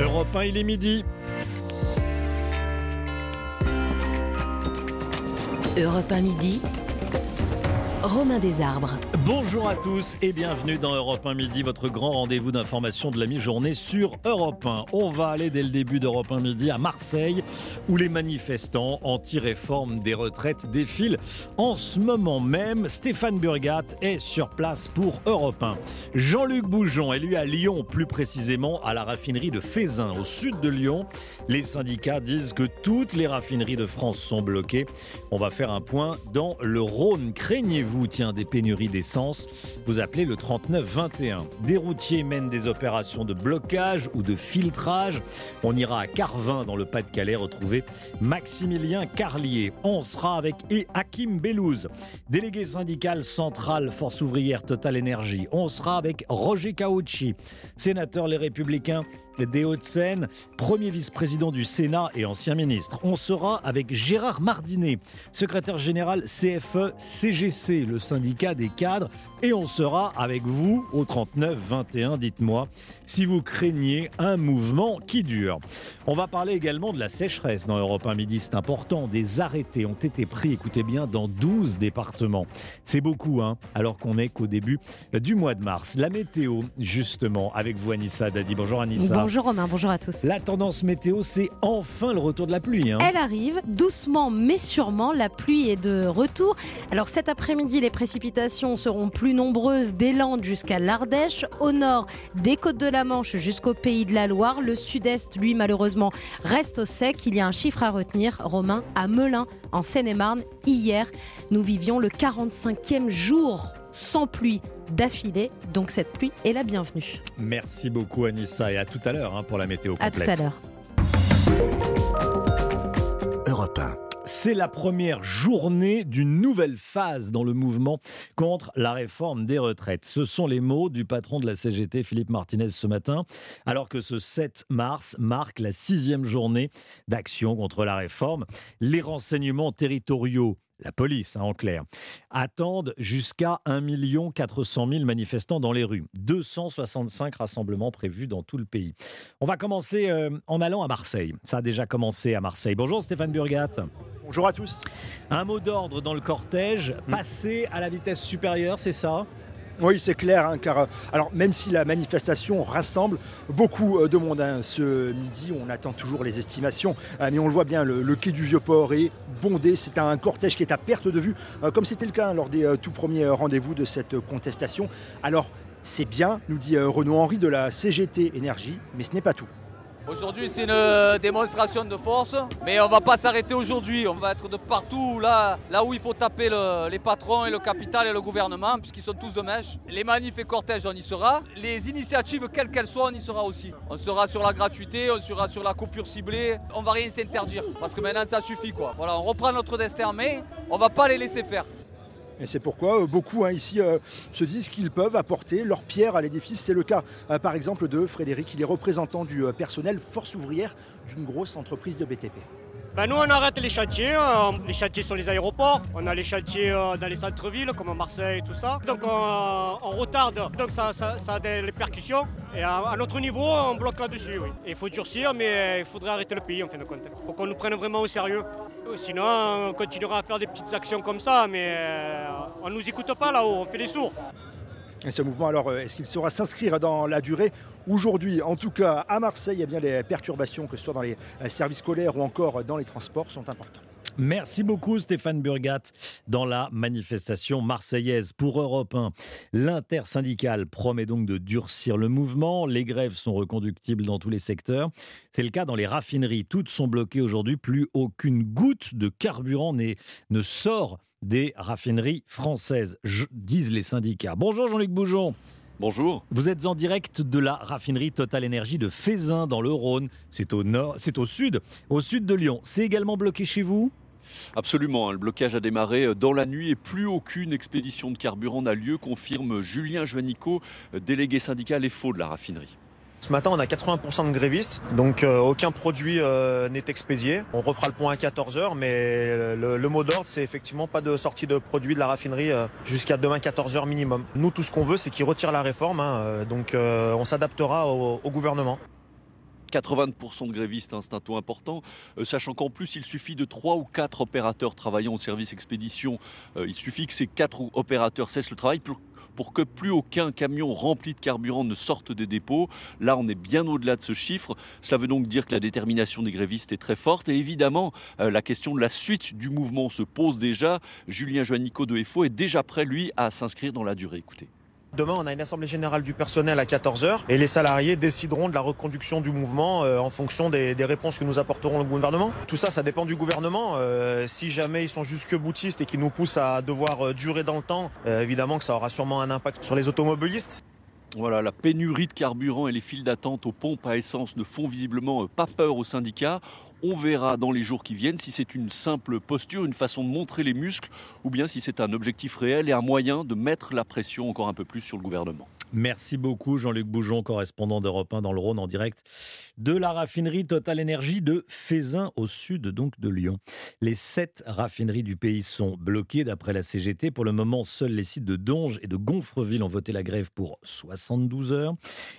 Europe 1, il est midi. Europe 1 midi. Romain Desarbres. Bonjour à tous et bienvenue dans Europe 1 Midi, votre grand rendez-vous d'information de la mi-journée sur Europe 1. On va aller dès le début d'Europe 1 Midi à Marseille, où les manifestants anti-réforme des retraites défilent. En ce moment même, Stéphane Burgat est sur place pour Europe 1. Jean-Luc Boujon est lui à Lyon, plus précisément à la raffinerie de Fézin, au sud de Lyon. Les syndicats disent que toutes les raffineries de France sont bloquées. On va faire un point dans le Rhône. Craignez-vous vous, tiens, des pénuries d'essence, vous appelez le 3921. Des routiers mènent des opérations de blocage ou de filtrage. On ira à Carvin, dans le Pas-de-Calais, retrouver Maximilien Carlier. On sera avec Hakim Bellouz, délégué syndical central Force ouvrière Total Énergie. On sera avec Roger Caucci, sénateur Les Républicains des Hauts-de-Seine, premier vice-président du Sénat et ancien ministre. On sera avec Gérard Mardinet, secrétaire général CFE-CGC, le syndicat des cadres. Et on sera avec vous au 39-21. Dites-moi si vous craignez un mouvement qui dure. On va parler également de la sécheresse dans Europe 1 Midi. C'est important. Des arrêtés ont été pris, écoutez bien, dans 12 départements. C'est beaucoup, hein, alors qu'on n'est qu'au début du mois de mars. La météo, justement, avec vous, Anissa Dadi. Bonjour, Anissa. Romain, bonjour à tous. La tendance météo, c'est enfin le retour de la pluie. Hein. Elle arrive doucement mais sûrement. La pluie est de retour. Alors cet après-midi, les précipitations seront plus nombreuses des Landes jusqu'à l'Ardèche, au nord des côtes de la Manche jusqu'au pays de la Loire. Le sud-est, lui, malheureusement, reste au sec. Il y a un chiffre à retenir, Romain, à Melun, en Seine-et-Marne. Hier, nous vivions le 45e jour sans pluie d'affilée. Donc cette pluie est la bienvenue. Merci beaucoup Anissa et à tout à l'heure hein, pour la météo complète. À tout à l'heure. Europe C'est la première journée d'une nouvelle phase dans le mouvement contre la réforme des retraites. Ce sont les mots du patron de la CGT, Philippe Martinez, ce matin, alors que ce 7 mars marque la sixième journée d'action contre la réforme. Les renseignements territoriaux la police hein, en clair, attendent jusqu'à 1 400 000 manifestants dans les rues. 265 rassemblements prévus dans tout le pays. On va commencer euh, en allant à Marseille. Ça a déjà commencé à Marseille. Bonjour Stéphane Burgat. Bonjour à tous. Un mot d'ordre dans le cortège, hmm. passer à la vitesse supérieure, c'est ça? Oui, c'est clair, hein, car euh, alors même si la manifestation rassemble beaucoup euh, de monde hein, ce midi, on attend toujours les estimations, euh, mais on le voit bien, le, quai du Vieux-Port est bondé, c'est un cortège qui est à perte de vue, comme c'était le cas hein, lors des tout premiers rendez-vous de cette contestation. Alors c'est bien, nous dit Renaud Henry de la CGT Énergie, mais ce n'est pas tout. Aujourd'hui, c'est une euh, démonstration de force, mais on va pas s'arrêter aujourd'hui. On va être de partout, là, là où il faut taper les patrons et le capital et le gouvernement, puisqu'ils sont tous de mèche. Les manifs et cortèges, on y sera. Les initiatives, quelles qu'elles soient, on y sera aussi. On sera sur la gratuité, on sera sur la coupure ciblée. On va rien s'interdire, parce que maintenant, ça suffit, quoi. Voilà, on reprend notre destin mais on va pas les laisser faire. Et c'est pourquoi euh, beaucoup hein, ici euh, se disent qu'ils peuvent apporter leur pierre à l'édifice. C'est le cas euh, par exemple de Frédéric, il est représentant du personnel force ouvrière d'une grosse entreprise de BTP. Ben nous, on arrête les chantiers. les chantiers sur les aéroports. On a les chantiers dans les centres-villes, comme Marseille, tout ça. Donc, on, retarde. Donc, ça, a des répercussions. Et à, notre niveau, on bloque là-dessus. Il faut durcir, mais il faudrait arrêter le pays, en fin de compte. Pour qu'on nous prenne vraiment au sérieux. Sinon, on continuera à faire des petites actions comme ça, mais euh, on ne nous écoute pas là-haut, on fait les sourds. Ce mouvement, alors, euh, est-ce qu'il saura s'inscrire dans la durée Aujourd'hui, en tout cas, à Marseille, eh bien, les perturbations, que ce soit dans les euh, services scolaires ou encore dans les transports, sont importantes. Merci beaucoup Stéphane Burgat dans la manifestation marseillaise pour Europe 1. L'intersyndicale promet donc de durcir le mouvement. Les grèves sont reconductibles dans tous les secteurs. C'est le cas dans les raffineries. Toutes sont bloquées aujourd'hui. Plus aucune goutte de carburant ne sort des raffineries françaises, disent les syndicats. Bonjour Jean-Luc Boujon. Bonjour. Vous êtes en direct de la raffinerie Total Énergie de Fézin dans le Rhône. C'est au nord, c'est au sud, au sud de Lyon. C'est également bloqué chez vous? Absolument, hein. le blocage a démarré euh, dans la nuit et plus aucune expédition de carburant n'a lieu, confirme Julien Joannico, euh, délégué syndical et faux de la raffinerie. Ce matin, on a 80% de grévistes, donc euh, aucun produit n'est expédié. On refera le point à 14h, mais le, mot d'ordre, c'est effectivement pas de sortie de produits de la raffinerie jusqu'à demain 14h minimum. Nous, tout ce qu'on veut, c'est qu'ils retirent la réforme, hein, donc on s'adaptera au gouvernement. 80% de grévistes, hein, c'est un taux important, euh, sachant qu'en plus il suffit de 3 ou 4 opérateurs travaillant au service expédition, euh, il suffit que ces 4 opérateurs cessent le travail pour, pour que plus aucun camion rempli de carburant ne sorte des dépôts. Là on est bien au-delà de ce chiffre, cela veut donc dire que la détermination des grévistes est très forte et évidemment euh, la question de la suite du mouvement se pose déjà. Julien Joannico de FO est déjà prêt lui à s'inscrire dans la durée. Écoutez. Demain, on a une assemblée générale du personnel à 14h et les salariés décideront de la reconduction du mouvement euh, en fonction des, réponses que nous apporterons le gouvernement. Tout ça, ça dépend du gouvernement. Euh, si jamais ils sont jusque boutistes et qu'ils nous poussent à devoir euh, durer dans le temps, évidemment que ça aura sûrement un impact sur les automobilistes. Voilà, la pénurie de carburant et les files d'attente aux pompes à essence ne font visiblement pas peur aux syndicats. On verra dans les jours qui viennent si c'est une simple posture, une façon de montrer les muscles, ou bien si c'est un objectif réel et un moyen de mettre la pression encore un peu plus sur le gouvernement. Merci beaucoup Jean-Luc Boujon, correspondant d'Europe 1 dans le Rhône en direct de la raffinerie Total Énergie de Fézin au sud donc de Lyon. Les sept raffineries du pays sont bloquées d'après la CGT. Pour le moment, seuls les sites de Donge et de Gonfreville ont voté la grève pour 72 heures.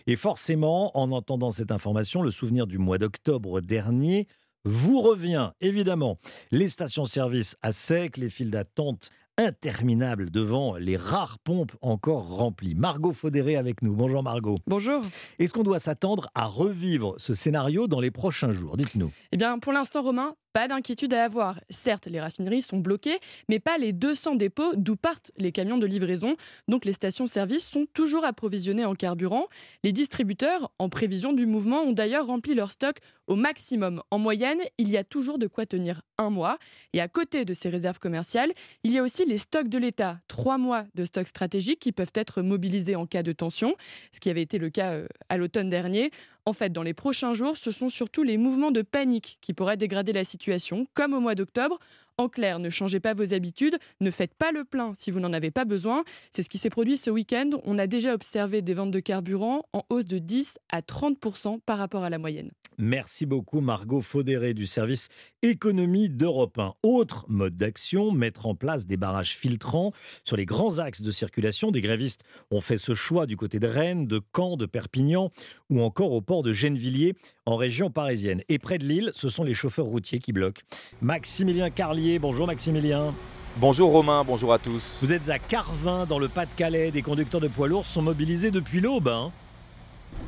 Et forcément, en entendant cette information, le souvenir du mois d'octobre dernier vous revient, évidemment. Les stations-service à sec, les files d'attente interminables devant les rares pompes encore remplies. Margot Faudéré avec nous. Bonjour Margot. Bonjour. Est-ce qu'on doit s'attendre à revivre ce scénario dans les prochains jours? Dites-nous. Eh bien, pour l'instant, Romain, pas d'inquiétude à avoir. Certes, les raffineries sont bloquées, mais pas les 200 dépôts d'où partent les camions de livraison. Donc les stations-service sont toujours approvisionnées en carburant. Les distributeurs, en prévision du mouvement, ont d'ailleurs rempli leur stock au maximum. En moyenne, il y a toujours de quoi tenir un mois. Et à côté de ces réserves commerciales, il y a aussi les stocks de l'État. Trois mois de stocks stratégiques qui peuvent être mobilisés en cas de tension, ce qui avait été le cas euh, à l'automne dernier. En fait, dans les prochains jours, ce sont surtout les mouvements de panique qui pourraient dégrader la situation, comme au mois d'octobre. En clair, ne changez pas vos habitudes, ne faites pas le plein si vous n'en avez pas besoin. C'est ce qui s'est produit ce week-end. On a déjà observé des ventes de carburant en hausse de 10 à 30% par rapport à la moyenne. Merci beaucoup Margot Faudéré du service économie d'Europe 1. Autre mode d'action, mettre en place des barrages filtrants sur les grands axes de circulation. Des grévistes ont fait ce choix du côté de Rennes, de Caen, de Perpignan ou encore au port de Gennevilliers en région parisienne. Et près de Lille, ce sont les chauffeurs routiers qui bloquent. Maximilien Carlier, bonjour Maximilien. Bonjour Romain, bonjour à tous. Vous êtes à Carvin dans le Pas-de-Calais. Des conducteurs de poids lourds sont mobilisés depuis l'aube. Hein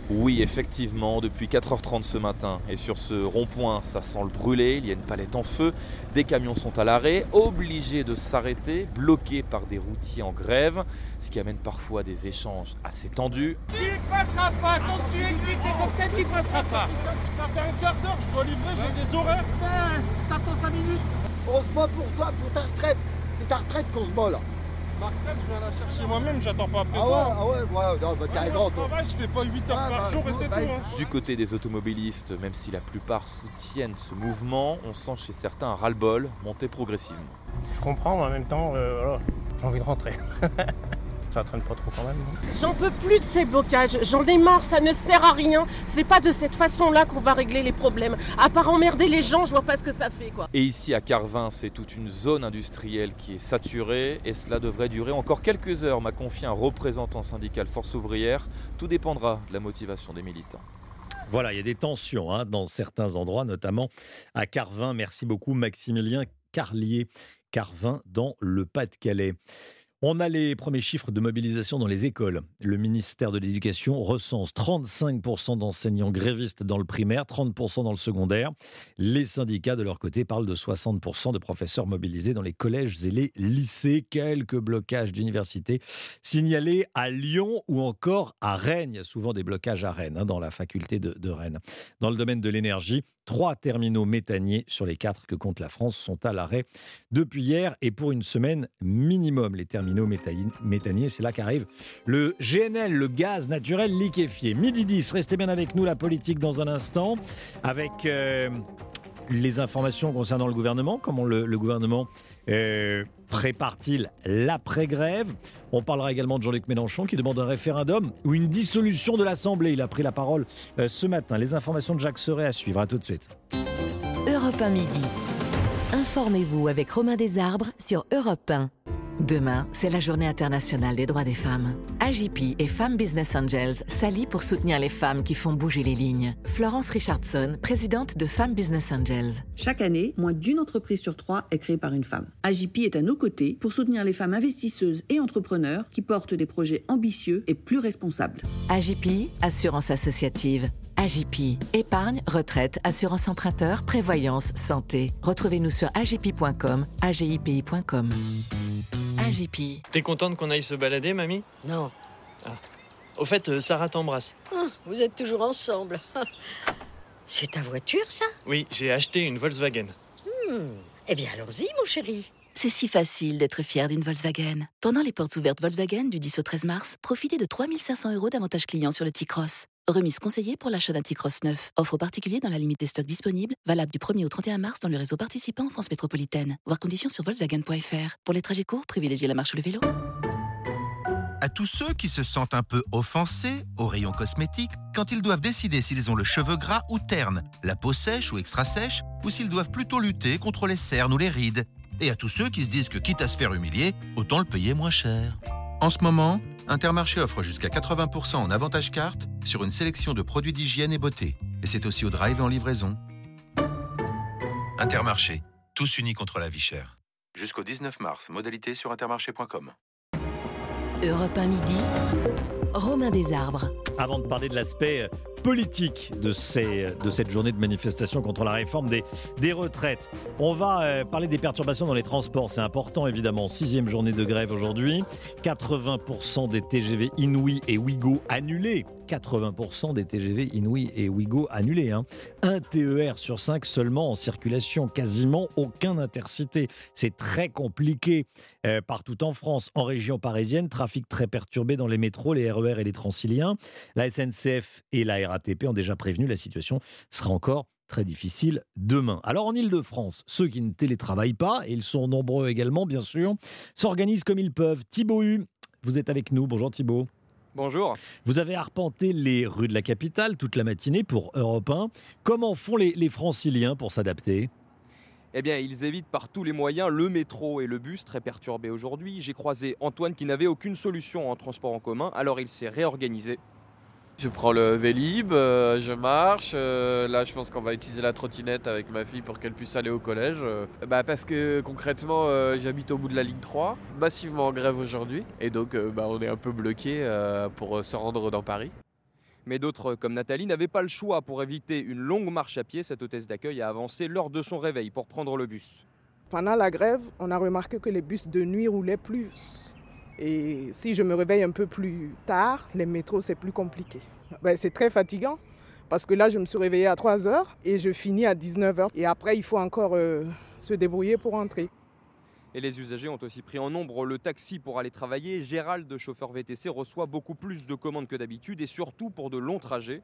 oui, effectivement, depuis 4h30 ce matin. Et sur ce rond-point, ça sent le brûler, il y a une palette en feu, des camions sont à l'arrêt, obligés de s'arrêter, bloqués par des routiers en grève, ce qui amène parfois des échanges assez tendus. Tu passeras pas, tant que tu existes comme ça, tu passeras pas. Ça fait un quart d'heure, je dois livrer, j'ai des horaires. Ben, t'attends 5 minutes. On se bat pour toi, pour ta retraite. C'est ta retraite qu'on se bat là. Ma retraite, je viens la chercher moi-même, j'attends pas après ah toi. Ouais, ah ouais, ouais, non, bah, t'es grand toi. Travail, je fais pas 8 heures Ah, par bah, jour et c'est bah, tout. Hein. Du côté des automobilistes, même si la plupart soutiennent ce mouvement, on sent chez certains un ras-le-bol monter progressivement. Je comprends, mais en même temps, euh, voilà, j'ai envie de rentrer. ça traîne pas trop quand même. J'en peux plus de ces blocages, j'en ai marre, ça ne sert à rien. C'est pas de cette façon-là qu'on va régler les problèmes. À part emmerder les gens, je vois pas ce que ça fait quoi. Et ici à Carvin, c'est toute une zone industrielle qui est saturée et cela devrait durer encore quelques heures, m'a confié un représentant syndical Force ouvrière. Tout dépendra de la motivation des militants. Voilà, il y a des tensions hein, dans certains endroits, notamment à Carvin. Merci beaucoup Maximilien Carlier. Carvin dans le Pas-de-Calais. On a les premiers chiffres de mobilisation dans les écoles. Le ministère de l'Éducation recense 35% d'enseignants grévistes dans le primaire, 30% dans le secondaire. Les syndicats, de leur côté, parlent de 60% de professeurs mobilisés dans les collèges et les lycées. Quelques blocages d'universités signalés à Lyon ou encore à Rennes. Il y a souvent des blocages à Rennes, hein, dans la faculté de, de Rennes. Dans le domaine de l'énergie, trois terminaux méthaniers sur les quatre que compte la France sont à l'arrêt depuis hier et pour une semaine minimum. Les terminaux méthaniers, c'est là qu'arrive le GNL, le gaz naturel liquéfié. Midi 10, restez bien avec nous, la politique dans un instant, avec euh, les informations concernant le gouvernement, comment le, le gouvernement euh, prépare-t-il l'après-grève? On parlera également de Jean-Luc Mélenchon qui demande un référendum ou une dissolution de l'Assemblée. Il a pris la parole euh, ce matin. Les informations de Jacques Serret à suivre. À tout de suite. Europe 1 midi. Informez-vous avec Romain Desarbres sur Europe 1. Demain, c'est la journée internationale des droits des femmes. AJP et Femmes Business Angels s'allient pour soutenir les femmes qui font bouger les lignes. Florence Richardson, présidente de Femmes Business Angels. Chaque année, moins d'une entreprise sur trois est créée par une femme. AJP est à nos côtés pour soutenir les femmes investisseuses et entrepreneurs qui portent des projets ambitieux et plus responsables. AJP, assurance associative. AJP, épargne, retraite, assurance emprunteur, prévoyance, santé. Retrouvez-nous sur agip.com, agipi.com. AJP. T'es contente qu'on aille se balader, mamie? Non. Ah. Au fait, euh, Sarah t'embrasse. Ah, vous êtes toujours ensemble. C'est ta voiture, ça? Oui, j'ai acheté une Volkswagen. Hmm. Eh bien, allons-y, mon chéri. C'est si facile d'être fier d'une Volkswagen. Pendant les portes ouvertes Volkswagen du 10 au 13 mars, profitez de 3500 euros d'avantages clients sur le T-Cross. Remise conseillée pour l'achat d'un T-Cross neuf. Offre particulier dans la limite des stocks disponibles, valable du 1er au 31 mars dans le réseau participant en France métropolitaine. Voir conditions sur Volkswagen.fr. Pour les trajets courts, privilégiez la marche ou le vélo. À tous ceux qui se sentent un peu offensés au rayon cosmétique quand ils doivent décider s'ils ont le cheveu gras ou terne, la peau sèche ou extra sèche, ou s'ils doivent plutôt lutter contre les cernes ou les rides. Et à tous ceux qui se disent que quitte à se faire humilier, autant le payer moins cher. En ce moment, Intermarché offre jusqu'à 80% en avantage carte sur une sélection de produits d'hygiène et beauté. Et c'est aussi au drive et en livraison. Intermarché, tous unis contre la vie chère. Jusqu'au 19 mars, modalité sur intermarché.com. Europe 1 midi, Romain Desarbres. Avant de parler de l'aspect politique de, ces, de cette journée de manifestation contre la réforme des, des retraites. On va euh, parler des perturbations dans les transports, c'est important évidemment. Sixième journée de grève aujourd'hui. 80% des TGV Inouï et Ouigo annulés. 80% des TGV Inouï et Ouigo annulés. Hein. Un TER sur 5 seulement en circulation, quasiment aucun intercité. C'est très compliqué euh, partout en France. En région parisienne, trafic très perturbé dans les métros, les RER et les Transiliens. La SNCF et la RATP ont déjà prévenu, la situation sera encore très difficile demain. Alors en Ile-de-France, ceux qui ne télétravaillent pas, et ils sont nombreux également bien sûr, s'organisent comme ils peuvent. Thibaut Hu, vous êtes avec nous. Bonjour Thibaut. Bonjour. Vous avez arpenté les rues de la capitale toute la matinée pour Europe 1. Comment font les, les franciliens pour s'adapter? Eh bien, ils évitent par tous les moyens le métro et le bus très perturbés aujourd'hui. J'ai croisé Antoine qui n'avait aucune solution en transport en commun, alors il s'est réorganisé je prends le Vélib, euh, je marche. Euh, là, je pense qu'on va utiliser la trottinette avec ma fille pour qu'elle puisse aller au collège. Euh, bah, parce que concrètement, j'habite au bout de la ligne 3, massivement en grève aujourd'hui. Et donc, bah, on est un peu bloqué pour se rendre dans Paris. Mais d'autres, comme Nathalie, n'avaient pas le choix pour éviter une longue marche à pied. Cette hôtesse d'accueil a avancé l'heure de son réveil pour prendre le bus. Pendant la grève, on a remarqué que les bus de nuit roulaient plus et si je me réveille un peu plus tard, les métros, c'est plus compliqué. Ben, c'est très fatigant parce que là, je me suis réveillée à 3 h et je finis à 19 h. Et après, il faut encore euh, se débrouiller pour rentrer. Et les usagers ont aussi pris en nombre le taxi pour aller travailler. Gérald, chauffeur VTC, reçoit beaucoup plus de commandes que d'habitude et surtout pour de longs trajets.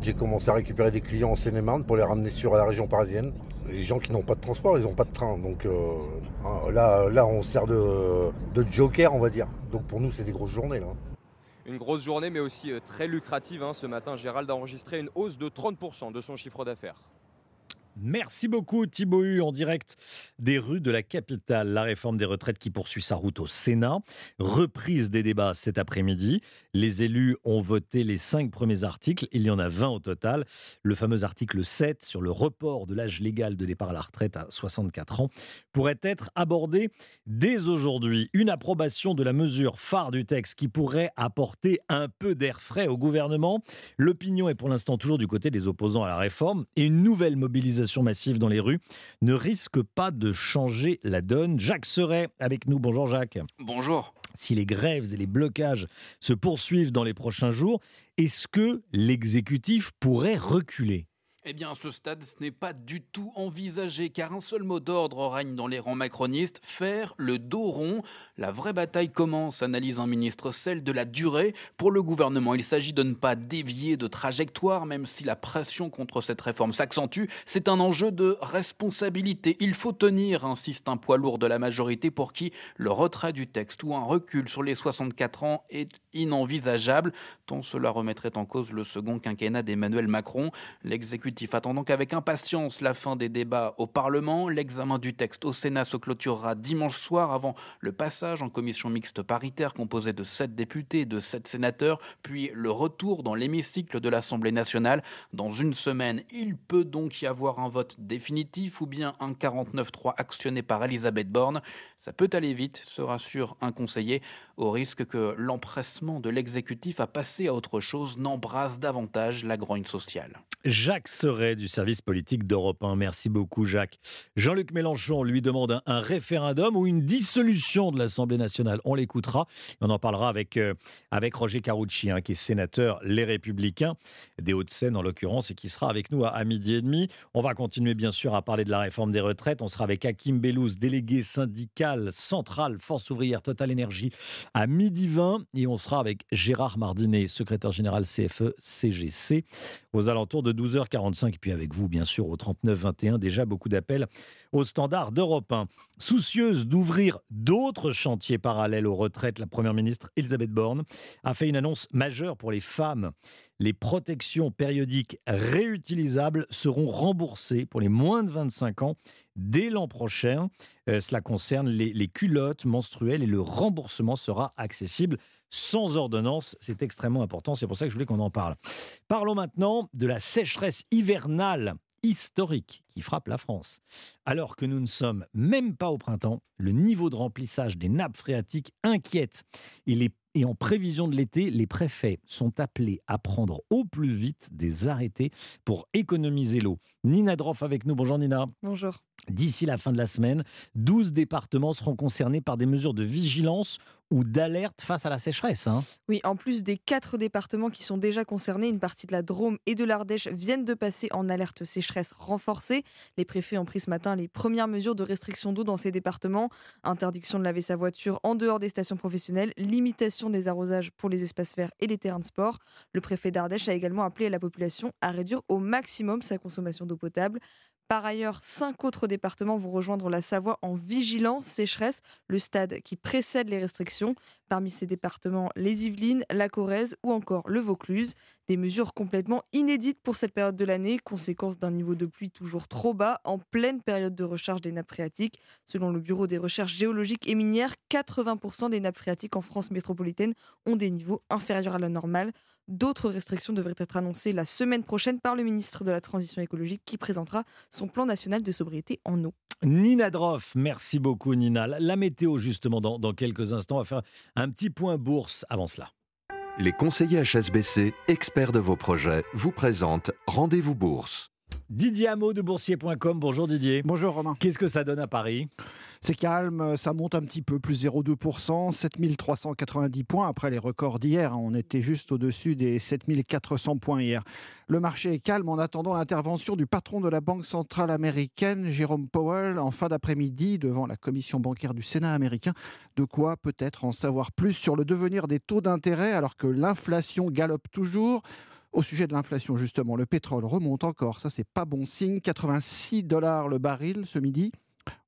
J'ai commencé à récupérer des clients en Seine-et-Marne pour les ramener sur la région parisienne. Les gens qui n'ont pas de transport, ils n'ont pas de train. Donc euh, hein, là, là, on sert de, de, joker, on va dire. Donc pour nous, c'est des grosses journées. Là. Une grosse journée, mais aussi euh, très lucrative. Hein. Ce matin, Gérald a enregistré une hausse de 30% de son chiffre d'affaires. Merci beaucoup Thibaut Hu en direct des rues de la capitale. La réforme des retraites qui poursuit sa route au Sénat. Reprise des débats cet après-midi. Les élus ont voté les cinq premiers articles. Il y en a 20 au total. Le fameux article 7 sur le report de l'âge légal de départ à la retraite à 64 ans pourrait être abordé dès aujourd'hui. Une approbation de la mesure phare du texte qui pourrait apporter un peu d'air frais au gouvernement. L'opinion est pour l'instant toujours du côté des opposants à la réforme et une nouvelle mobilisation massive dans les rues ne risque pas de changer la donne. Jacques serait avec nous. Bonjour Jacques. Bonjour. Si les grèves et les blocages se poursuivent dans les prochains jours, est-ce que l'exécutif pourrait reculer? Eh bien, à ce stade, ce n'est pas du tout envisagé, car un seul mot d'ordre règne dans les rangs macronistes faire le dos rond. La vraie bataille commence, analyse un ministre, celle de la durée. Pour le gouvernement, il s'agit de ne pas dévier de trajectoire, même si la pression contre cette réforme s'accentue. C'est un enjeu de responsabilité. Il faut tenir, insiste un poids lourd de la majorité, pour qui le retrait du texte ou un recul sur les 64 ans est inenvisageable, tant cela remettrait en cause le second quinquennat d'Emmanuel Macron. L'exécutif attend donc avec impatience la fin des débats au Parlement. L'examen du texte au Sénat se clôturera dimanche soir avant le passage en commission mixte paritaire composée de sept députés et de sept sénateurs, puis le retour dans l'hémicycle de l'Assemblée nationale. Dans une semaine, il peut donc y avoir un vote définitif ou bien un 49-3 actionné par Elisabeth Borne. Ça peut aller vite, se rassure un conseiller, au risque que l'empressement de l'exécutif à passer à autre chose n'embrase davantage la grogne sociale. Jacques Du service politique d'Europe 1. Merci beaucoup, Jacques. Jean-Luc Mélenchon lui demande un, référendum ou une dissolution de l'Assemblée nationale. On l'écoutera. On en parlera avec, euh, avec Roger Carucci, hein, qui est sénateur Les Républicains, des Hauts-de-Seine en l'occurrence, et qui sera avec nous à, midi et demi. On va continuer bien sûr à parler de la réforme des retraites. On sera avec Hakim Bellouz, délégué syndical central Force ouvrière Total Énergie, à midi 20. Et on sera avec Gérard Mardinet, secrétaire général CFE-CGC, aux alentours de 12h45. Et puis avec vous, bien sûr, au 39-21, déjà beaucoup d'appels au standard d'Europe 1. Soucieuse d'ouvrir d'autres chantiers parallèles aux retraites, la Première ministre Elisabeth Borne a fait une annonce majeure pour les femmes. Les protections périodiques réutilisables seront remboursées pour les moins de 25 ans dès l'an prochain. Euh, cela concerne les, les culottes menstruelles et le remboursement sera accessible sans ordonnance. C'est extrêmement important. C'est pour ça que je voulais qu'on en parle. Parlons maintenant de la sécheresse hivernale historique qui frappe la France. Alors que nous ne sommes même pas au printemps, le niveau de remplissage des nappes phréatiques inquiète. Et, et en prévision de l'été, les préfets sont appelés à prendre au plus vite des arrêtés pour économiser l'eau. Nina Droff avec nous. Bonjour Nina. Bonjour. D'ici la fin de la semaine, 12 départements seront concernés par des mesures de vigilance ou d'alerte face à la sécheresse. Hein. Oui, en plus des quatre départements qui sont déjà concernés, une partie de la Drôme et de l'Ardèche viennent de passer en alerte sécheresse renforcée. Les préfets ont pris ce matin les premières mesures de restriction d'eau dans ces départements. Interdiction de laver sa voiture en dehors des stations professionnelles, limitation des arrosages pour les espaces verts et les terrains de sport. Le préfet d'Ardèche a également appelé la population à réduire au maximum sa consommation d'eau potable. Par ailleurs, cinq autres départements vont rejoindre la Savoie en vigilance sécheresse, le stade qui précède les restrictions. Parmi ces départements, les Yvelines, la Corrèze ou encore le Vaucluse. Des mesures complètement inédites pour cette période de l'année, conséquence d'un niveau de pluie toujours trop bas en pleine période de recharge des nappes phréatiques. Selon le Bureau des recherches géologiques et minières, 80% des nappes phréatiques en France métropolitaine ont des niveaux inférieurs à la normale. D'autres restrictions devraient être annoncées la semaine prochaine par le ministre de la Transition écologique qui présentera son plan national de sobriété en eau. Nina Droff, merci beaucoup Nina. La météo justement dans, dans quelques instants, on va faire un petit point bourse avant cela. Les conseillers HSBC, experts de vos projets, vous présentent Rendez-vous Bourse. Didier Hameau de boursier.com. Bonjour Didier. Bonjour Romain. Qu'est-ce que ça donne à Paris? C'est calme, ça monte un petit peu, plus 0,2%, 7390 points après les records d'hier. On était juste au-dessus des 7400 points hier. Le marché est calme en attendant l'intervention du patron de la Banque centrale américaine, Jérôme Powell, en fin d'après-midi devant la commission bancaire du Sénat américain. De quoi peut-être en savoir plus sur le devenir des taux d'intérêt alors que l'inflation galope toujours? Au sujet de l'inflation, justement, le pétrole remonte encore. Ça, c'est pas bon signe. 86 dollars le baril ce midi.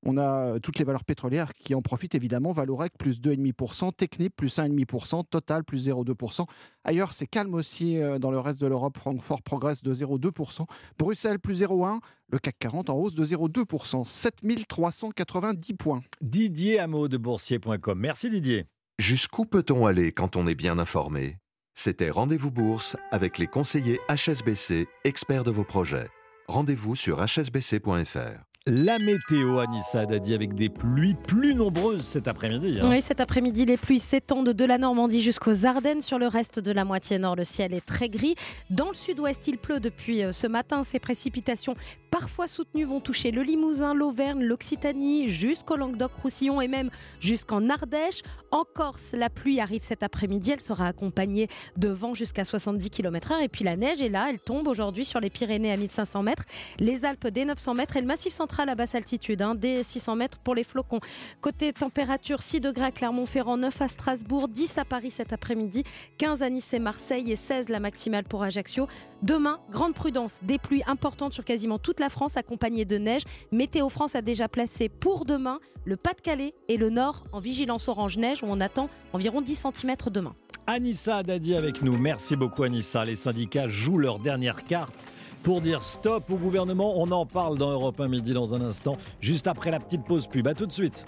On a toutes les valeurs pétrolières qui en profitent évidemment. Valorec plus 2,5%, Technip plus 1,5%, Total plus 0,2%. Ailleurs, c'est calme aussi euh, dans le reste de l'Europe. Francfort progresse de 0,2%. Bruxelles plus 0,1%. Le CAC 40 en hausse de 0,2%. 7390 points. Didier Hameau de boursier.com. Merci Didier. Jusqu'où peut-on aller quand on est bien informé? C'était Rendez-vous Bourse avec les conseillers HSBC, experts de vos projets. Rendez-vous sur hsbc.fr. La météo, Anissa Dadi, avec des pluies plus nombreuses cet après-midi. Hein. Oui, cet après-midi, les pluies s'étendent de la Normandie jusqu'aux Ardennes. Sur le reste de la moitié nord, le ciel est très gris. Dans le sud-ouest, il pleut depuis euh, ce matin. Ces précipitations, parfois soutenues, vont toucher le Limousin, l'Auvergne, l'Occitanie, jusqu'au Languedoc-Roussillon et même jusqu'en Ardèche. En Corse, la pluie arrive cet après-midi. Elle sera accompagnée de vent jusqu'à 70 km/h. Et puis la neige est là. Elle tombe aujourd'hui sur les Pyrénées à 1500 mètres, les Alpes dès 900 mètres et le Massif central à basse altitude, hein, dès 600 mètres pour les flocons. Côté température, 6 degrés à Clermont-Ferrand, 9 à Strasbourg, 10 à Paris cet après-midi, 15 à Nice et Marseille et 16 la maximale pour Ajaccio. Demain, grande prudence, des pluies importantes sur quasiment toute la France accompagnées de neige. Météo France a déjà placé pour demain le Pas-de-Calais et le Nord en vigilance orange neige où on attend environ 10 cm demain. Anissa Dadi avec nous. Merci beaucoup Anissa. Les syndicats jouent leur dernière carte pour dire stop au gouvernement. On en parle dans Europe 1 Midi dans un instant, juste après la petite pause pub. À tout de suite.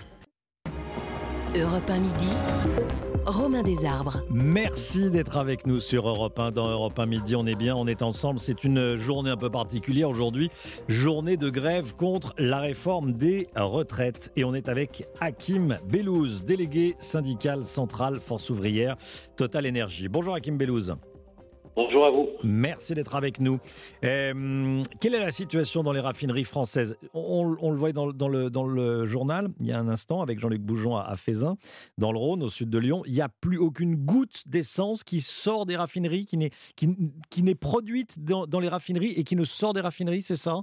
Europe 1 midi. Romain Desarbres. Merci d'être avec nous sur Europe 1. Dans Europe 1 Midi, on est bien, on est ensemble. C'est une journée un peu particulière aujourd'hui. Journée de grève contre la réforme des retraites. Et on est avec Hakim Bellouz, délégué syndical central Force ouvrière Total Énergie. Bonjour Hakim Bellouz. Bonjour à vous. Merci d'être avec nous. Euh, quelle est la situation dans les raffineries françaises? On, le voit dans, le, journal, il y a un instant, avec Jean-Luc Bougeon à, Fézin, dans le Rhône, au sud de Lyon. Il n'y a plus aucune goutte d'essence qui sort des raffineries, qui n'est qui, produite dans les raffineries et qui ne sort des raffineries, c'est ça?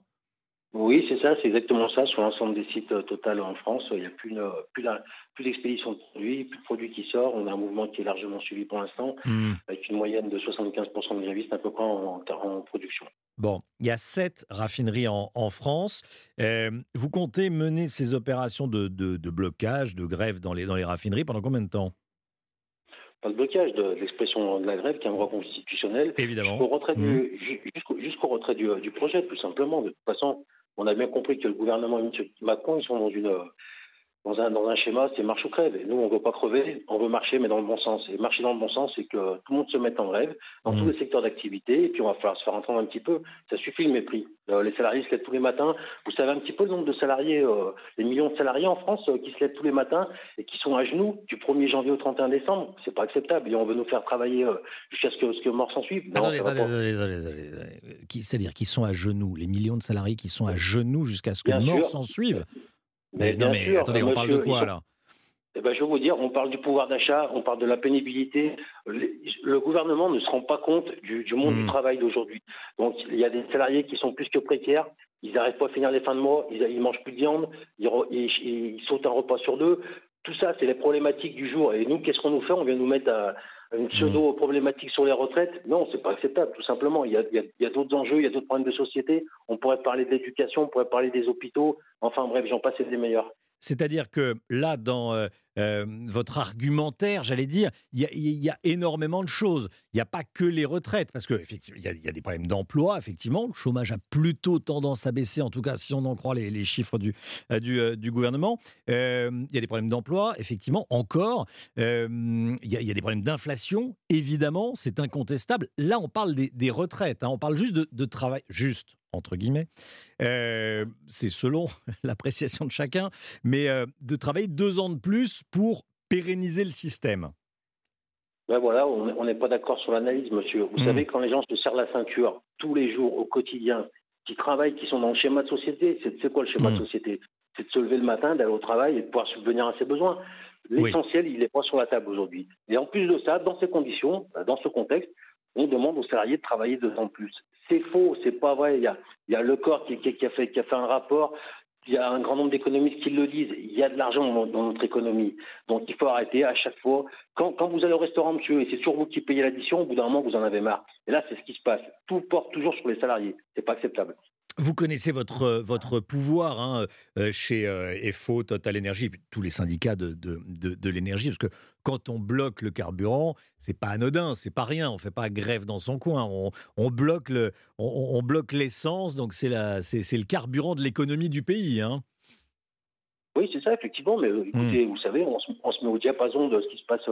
Oui, c'est ça, c'est exactement ça. Sur l'ensemble des sites euh, Total en France, il n'y a plus, plus, plus d'expédition de produits, plus de produits qui sortent. On a un mouvement qui est largement suivi pour l'instant, hmm. avec une moyenne de 75% de grévistes à peu près en, en, production. Bon, il y a sept raffineries en, France. Euh, vous comptez mener ces opérations de, de, blocage, de grève dans les, dans les raffineries pendant combien de temps? Pas le blocage de, l'expression de la grève, qui est un droit constitutionnel, Évidemment. jusqu'au retrait, du, hmm. jusqu'au, retrait du, du, projet, tout simplement. De toute façon, on a bien compris que le gouvernement et M. Macron, ils sont dans une dans un, dans un schéma, c'est marche ou crève. Et nous, on ne veut pas crever, on veut marcher, mais dans le bon sens. Et marcher dans le bon sens, c'est que tout le monde se mette en grève dans tous mmh. les secteurs d'activité, et puis on va falloir se faire entendre un petit peu. Ça suffit le mépris. Euh, les salariés se lèvent tous les matins. Vous savez un petit peu le nombre de salariés, euh, les millions de salariés en France euh, qui se lèvent tous les matins et qui sont à genoux du 1er janvier au 31 décembre. C'est pas acceptable. Et on veut nous faire travailler jusqu'à ce que, ce que mort s'en suive. Attendez, attendez, attendez, C'est-à-dire qu'ils sont à genoux, les millions de salariés qui sont à genoux jusqu'à ce que mort s'en suive. Mais, non, mais attendez, on parle de quoi là eh ben, je vais vous dire, on parle du pouvoir d'achat, on parle de la pénibilité. Le gouvernement ne se rend pas compte du, monde du hmm. travail d'aujourd'hui. Donc, il y a des salariés qui sont plus que précaires. Ils n'arrivent pas à finir les fins de mois. Ils, ne mangent plus de viande. Ils, ils, sautent un repas sur deux. Tout ça, c'est les problématiques du jour. Et nous, qu'est-ce qu'on nous fait? On vient nous mettre à, une pseudo-problématique sur les retraites. Non, c'est pas acceptable, tout simplement. Il y a, a d'autres enjeux, il y a d'autres problèmes de société. On pourrait parler de l'éducation, on pourrait parler des hôpitaux. Enfin bref, j'en passe, c'est des meilleurs. C'est-à-dire que là, dans euh, euh, votre argumentaire, j'allais dire, il y, a énormément de choses. Il n'y a pas que les retraites, parce qu'effectivement, il y, a des problèmes d'emploi, effectivement. Le chômage a plutôt tendance à baisser, en tout cas, si on en croit les, chiffres du, euh, du, gouvernement. il y a des problèmes d'emploi, effectivement, encore. il, y a, des problèmes d'inflation, évidemment, c'est incontestable. Là, on parle des, retraites, hein. on parle juste de travail, juste entre guillemets, euh, c'est selon l'appréciation de chacun, mais euh, de travailler deux ans de plus pour pérenniser le système. Ben voilà, on n'est pas d'accord sur l'analyse, monsieur. Vous mmh. savez, quand les gens se serrent la ceinture tous les jours, au quotidien, qui travaillent, qui sont dans le schéma de société, c'est quoi le schéma de mmh. société? C'est de se lever le matin, d'aller au travail et de pouvoir subvenir à ses besoins. L'essentiel, il n'est pas sur la table aujourd'hui. Et en plus de ça, dans ces conditions, dans ce contexte, on demande aux salariés de travailler deux ans de plus. C'est faux, c'est pas vrai. Il y a, le corps qui, a fait, un rapport. Il y a un grand nombre d'économistes qui le disent. Il y a de l'argent dans, notre économie. Donc il faut arrêter à chaque fois. Quand, quand vous allez au restaurant, monsieur, et c'est toujours vous qui payez l'addition, au bout d'un moment, vous en avez marre. Et là, c'est ce qui se passe. Tout porte toujours sur les salariés. C'est pas acceptable. Vous connaissez votre, euh, votre pouvoir hein, euh, chez euh, FO, Total Energy, tous les syndicats de, de, de, l'énergie, parce que quand on bloque le carburant, c'est pas anodin, c'est pas rien, on fait pas grève dans son coin, on, on bloque le, on, bloque l'essence, donc c'est c'est le carburant de l'économie du pays. Hein. Oui, c'est ça, effectivement. Mais euh, écoutez, hmm. vous savez, on se, met au diapason de ce qui se passe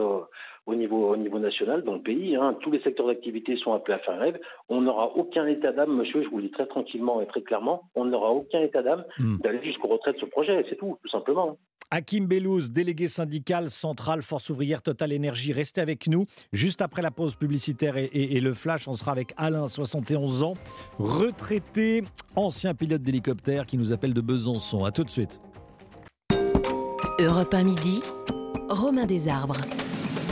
au, niveau, au niveau national dans le pays. Hein. Tous les secteurs d'activité sont appelés à faire rêve. On n'aura aucun état d'âme, monsieur, je vous le dis très tranquillement et très clairement, on n'aura aucun état d'âme hmm. d'aller jusqu'au retrait de ce projet. C'est tout, tout simplement. Hakim Bellouz, délégué syndical central Force ouvrière Total Énergie, restez avec nous. Juste après la pause publicitaire et, et le flash, on sera avec Alain, 71 ans, retraité, ancien pilote d'hélicoptère qui nous appelle de Besançon. A tout de suite. Europe 1 midi, Romain Desarbres.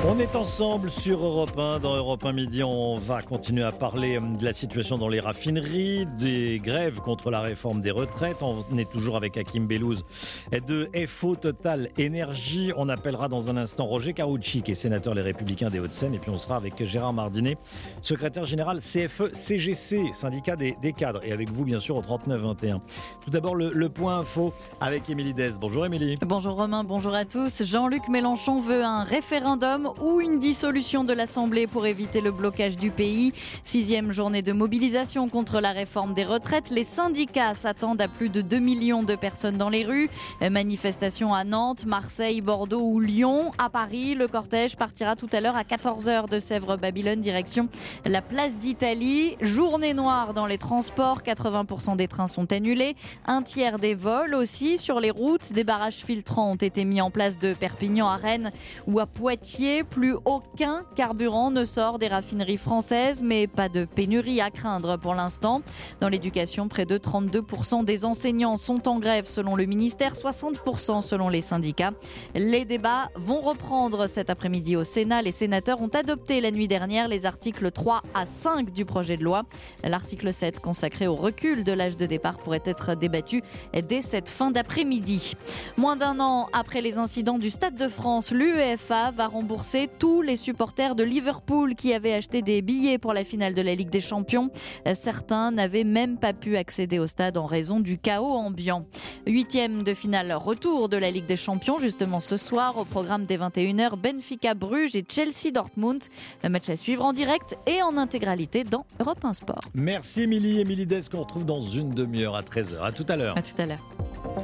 On est ensemble sur Europe 1. Dans Europe 1 Midi, on va continuer à parler hum, de la situation dans les raffineries, des grèves contre la réforme des retraites. On est toujours avec Hakim Bellouz de FO Total Énergie. On appellera dans un instant Roger Carucci, qui est sénateur Les Républicains des Hauts-de-Seine. Et puis on sera avec Gérard Mardinet, secrétaire général CFE-CGC, syndicat des, cadres. Et avec vous, bien sûr, au 39-21. Tout d'abord, le, point info avec Émilie Dez. Bonjour Émilie. Bonjour Romain, bonjour à tous. Jean-Luc Mélenchon veut un référendum ou une dissolution de l'Assemblée pour éviter le blocage du pays. Sixième journée de mobilisation contre la réforme des retraites. Les syndicats s'attendent à plus de 2 millions de personnes dans les rues. Manifestation à Nantes, Marseille, Bordeaux ou Lyon. À Paris, le cortège partira tout à l'heure à 14h de Sèvres-Babylone, direction la place d'Italie. Journée noire dans les transports. 80% des trains sont annulés. Un tiers des vols aussi sur les routes. Des barrages filtrants ont été mis en place de Perpignan à Rennes ou à Poitiers. Plus aucun carburant ne sort des raffineries françaises, mais pas de pénurie à craindre pour l'instant. Dans l'éducation, près de 32% des enseignants sont en grève selon le ministère, 60% selon les syndicats. Les débats vont reprendre cet après-midi au Sénat. Les sénateurs ont adopté la nuit dernière les articles 3 à 5 du projet de loi. L'article 7 consacré au recul de l'âge de départ pourrait être débattu dès cette fin d'après-midi. Moins d'un an après les incidents du Stade de France, l'UEFA va rembourser tous les supporters de Liverpool qui avaient acheté des billets pour la finale de la Ligue des Champions. Certains n'avaient même pas pu accéder au stade en raison du chaos ambiant. Huitième de finale retour de la Ligue des Champions, justement ce soir au programme des 21h, Benfica Bruges et Chelsea Dortmund. Un match à suivre en direct et en intégralité dans Europe 1 Sport. Merci Émilie. Émilie Des qu'on retrouve dans une demi-heure à 13h. À tout à l'heure. À tout à l'heure.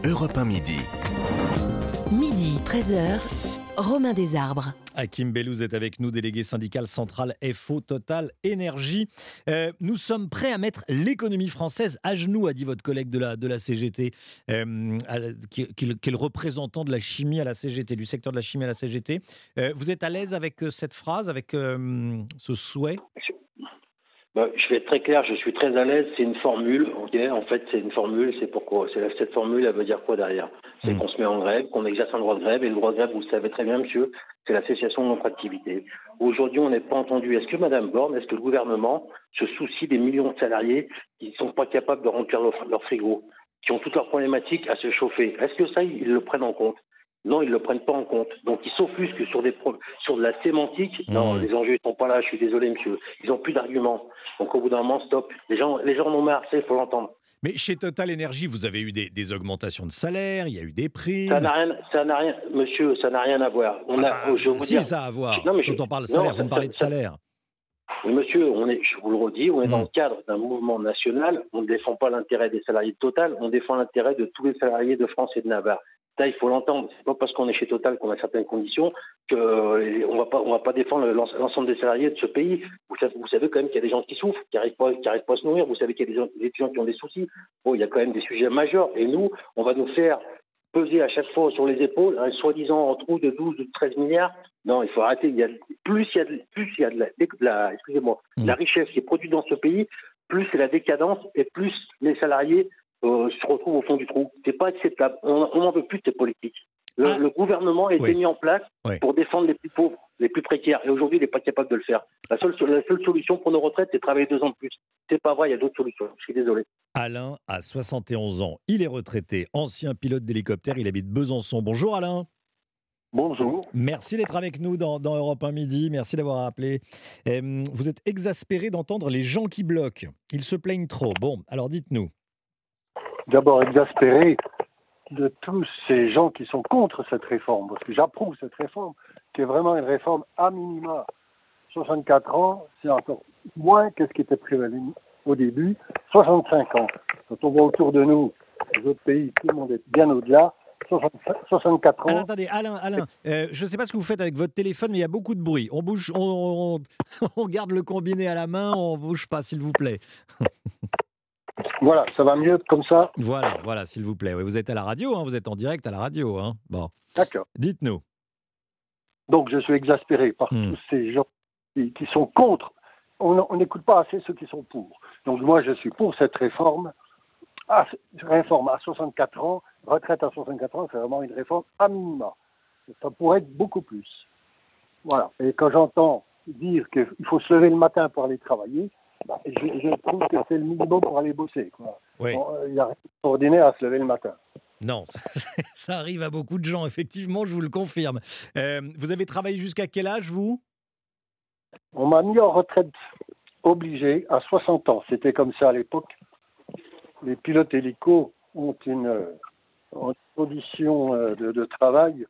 Europe 1 midi. Midi, 13h. Romain Desarbres. Hakim Bellouz est avec nous, délégué syndical central FO Total Énergie. Euh, nous sommes prêts à mettre l'économie française à genoux, a dit votre collègue de la, CGT, euh, qui, est le représentant de la chimie à la CGT, du secteur de la chimie à la CGT. Euh, vous êtes à l'aise avec euh, cette phrase, avec ce souhait? Bah, je vais être très clair, je suis très à l'aise. C'est une formule, ok En fait, c'est une formule. C'est pourquoi cette formule, elle veut dire quoi derrière? C'est qu'on se met en grève, qu'on exerce un droit de grève, et le droit de grève, vous le savez très bien, monsieur, c'est l'association de notre activité. Aujourd'hui, on n'est pas entendu. Est-ce que Madame Borne, est-ce que le gouvernement se soucie des millions de salariés qui ne sont pas capables de remplir leur, leur frigo, qui ont toutes leurs problématiques à se chauffer? Est-ce que ça, ils le prennent en compte? Non, ils ne le prennent pas en compte. Donc ils s'offusquent sur, des sur de la sémantique. Non, les enjeux ne sont pas là, je suis désolé, monsieur. Ils n'ont plus d'arguments. Donc au bout d'un moment, stop. Les gens, les gens en ont marre, il faut l'entendre. Mais chez Total Énergie, vous avez eu des, des, augmentations de salaire, il y a eu des prix. Ça n'a rien, ça n'a rien, monsieur, ça n'a rien à voir. On a, ah, je vous si, dire, ça a à voir. Non, mais Quand on parle de salaire, non, vous me parlez de salaire. Monsieur, on est, je vous le redis, on est mmh. dans le cadre d'un mouvement national. On ne défend pas l'intérêt des salariés de Total, on défend l'intérêt de tous les salariés de France et de Navarre. Ça, il faut l'entendre. C'est pas parce qu'on est chez Total qu'on a certaines conditions qu'on on va pas, on va pas défendre l'ensemble des salariés de ce pays. Vous savez, vous savez quand même qu'il y a des gens qui souffrent, qui n'arrivent pas, qui arrivent pas à se nourrir. Vous savez qu'il y a des, étudiants qui ont des soucis. Bon, il y a quand même des sujets majeurs. Et nous, on va nous faire peser à chaque fois sur les épaules un soi-disant trou de 12 ou de 13 milliards. Non, il faut arrêter. Il y a, plus il y a de, plus il y a de la, de la excusez-moi, la richesse qui est produite dans ce pays, plus c'est la décadence et plus les salariés euh, se retrouvent au fond du trou. C'est pas acceptable. On n'en veut plus de ces politiques. Le, ah. le gouvernement a été Oui. mis en place Oui. pour défendre les plus pauvres, les plus précaires. Et aujourd'hui, il n'est pas capable de le faire. La seule, la seule solution pour nos retraites, c'est de travailler deux ans de plus. C'est pas vrai, il y a d'autres solutions. Je suis désolé. Alain a 71 ans. Il est retraité, ancien pilote d'hélicoptère. Il habite Besançon. Bonjour Alain. Bonjour. Merci d'être avec nous dans, dans Europe 1 Midi. Merci d'avoir appelé. Euh, vous êtes exaspéré d'entendre les gens qui bloquent. Ils se plaignent trop. Bon, alors dites-nous. D'abord exaspéré de tous ces gens qui sont contre cette réforme, parce que j'approuve cette réforme, qui est vraiment une réforme à minima. 64 ans, c'est encore moins que ce qui était prévu au début. 65 ans. Quand on voit autour de nous, les autres pays, tout le monde est bien au-delà. 64 ans. Alors, attendez, Alain, Alain euh, je ne sais pas ce que vous faites avec votre téléphone, mais il y a beaucoup de bruit. On bouge, on, on- on garde le combiné à la main, on bouge pas, s'il vous plaît. Voilà, ça va mieux comme ça. Voilà, voilà, s'il vous plaît. Oui, vous êtes à la radio, hein, vous êtes en direct à la radio. Hein. Bon, D'accord. dites-nous. Donc je suis exaspéré par Hmm. tous ces gens qui, qui sont contre. On n'écoute pas assez ceux qui sont pour. Donc moi je suis pour cette réforme. Ah, c'est- réforme à 64 ans, retraite à 64 ans, c'est vraiment une réforme à minima. Ça pourrait être beaucoup plus. Voilà. Et quand j'entends dire qu'il faut se lever le matin pour aller travailler, bah, je, je trouve que c'est le minimum pour aller bosser. quoi. Oui. Bon, euh, Il n'y a rien d'ordinaire à se lever le matin. Non, ça, ça arrive à beaucoup de gens, effectivement, je vous le confirme. Euh, vous avez travaillé jusqu'à quel âge, vous? On m'a mis en retraite obligé à 60 ans. C'était comme ça à l'époque. Les pilotes hélicos ont une, euh, une condition euh, de, de travail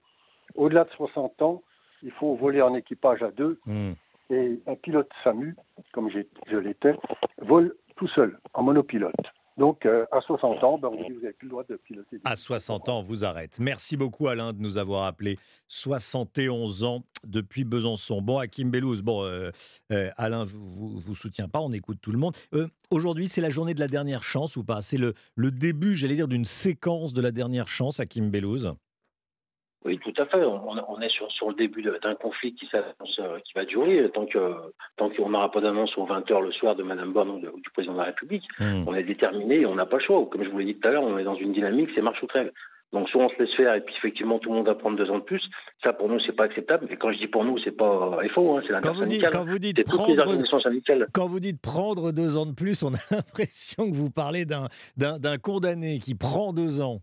au-delà de 60 ans. il faut voler en équipage à deux. Hmm. Et un pilote SAMU, comme je l'étais, vole tout seul, en monopilote. Donc, euh, à 60 ans, ben, vous n'avez plus le droit de piloter. À 60 ans, on vous arrête. Merci beaucoup Alain de nous avoir appelé. 71 ans depuis Besançon. Bon, Hakim Bellouz, bon, euh, euh, Alain vous, vous, soutient pas, on écoute tout le monde. Aujourd'hui, c'est la journée de la dernière chance ou pas? C'est le, le début, j'allais dire, d'une séquence de la dernière chance, Hakim Bellouz? Oui, tout à fait. On, on est sur, sur le début d'un conflit qui, euh, qui va durer tant que tant qu'on n'aura pas d'annonce aux 20h le soir de Mme Borne ou, de- ou du président de la République. Hmm. On est déterminé et on n'a pas le choix. Comme je vous l'ai dit tout à l'heure, on est dans une dynamique, c'est marche ou trêve. Donc soit on se laisse faire et puis effectivement tout le monde va prendre deux ans de plus. Ça pour nous c'est pas acceptable. Et quand je dis pour nous c'est pas FO, hein, c'est Quand vous dites, l'intersyndicale. quand vous dites prendre, quand vous dites prendre deux ans de plus, on a l'impression que vous parlez d'un d'un d'un condamné qui prend deux ans.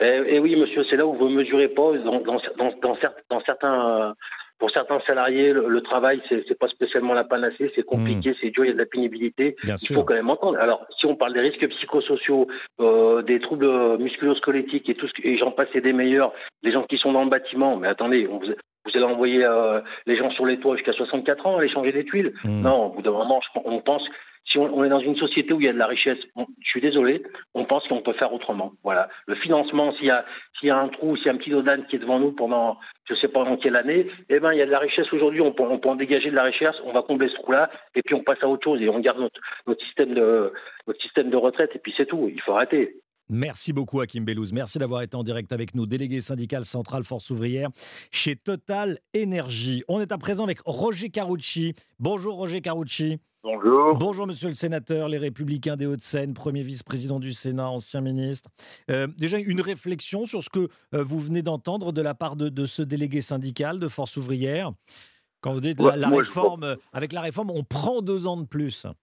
Eh, eh oui, monsieur, c'est là où vous ne mesurez pas. Dans, dans, dans, dans cer- dans certains, pour certains salariés, le, le travail, c'est c'est pas spécialement la panacée, c'est compliqué, c'est dur, il y a de la pénibilité. Bien il sûr. faut quand même entendre. Alors, si on parle des risques psychosociaux, euh, des troubles musculo-squelettiques et tout ce que- et j'en passe et des meilleurs, les gens qui sont dans le bâtiment, mais attendez, on vous, vous allez envoyer euh, les gens sur les toits jusqu'à 64 ans, aller changer des tuiles. Non, au bout d'un moment, on pense, si on, est dans une société où il y a de la richesse, je suis désolé, on pense qu'on peut faire autrement. Voilà. Le financement, s'il y a, s'il y a un trou, s'il y a un petit dodane qui est devant nous pendant, je sais pas dans quelle année, eh ben, il y a de la richesse aujourd'hui, on peut, en dégager de la richesse, on va combler ce trou-là, et puis on passe à autre chose, et on garde notre système de, notre système de retraite, et puis c'est tout. Il faut arrêter. Merci beaucoup, Hakim Bellouz. Merci d'avoir été en direct avec nous, délégué syndical central Force ouvrière chez Total Énergie. On est à présent avec Roger Carucci. Bonjour, Roger Carucci. Bonjour. Bonjour, monsieur le sénateur, les Républicains des Hauts-de-Seine, premier vice-président du Sénat, ancien ministre. Euh, déjà, une réflexion sur ce que euh, vous venez d'entendre de la part de, de ce délégué syndical de Force ouvrière. Quand vous dites Ouais, la, la moi, je réforme, avec la réforme, on prend deux ans de plus.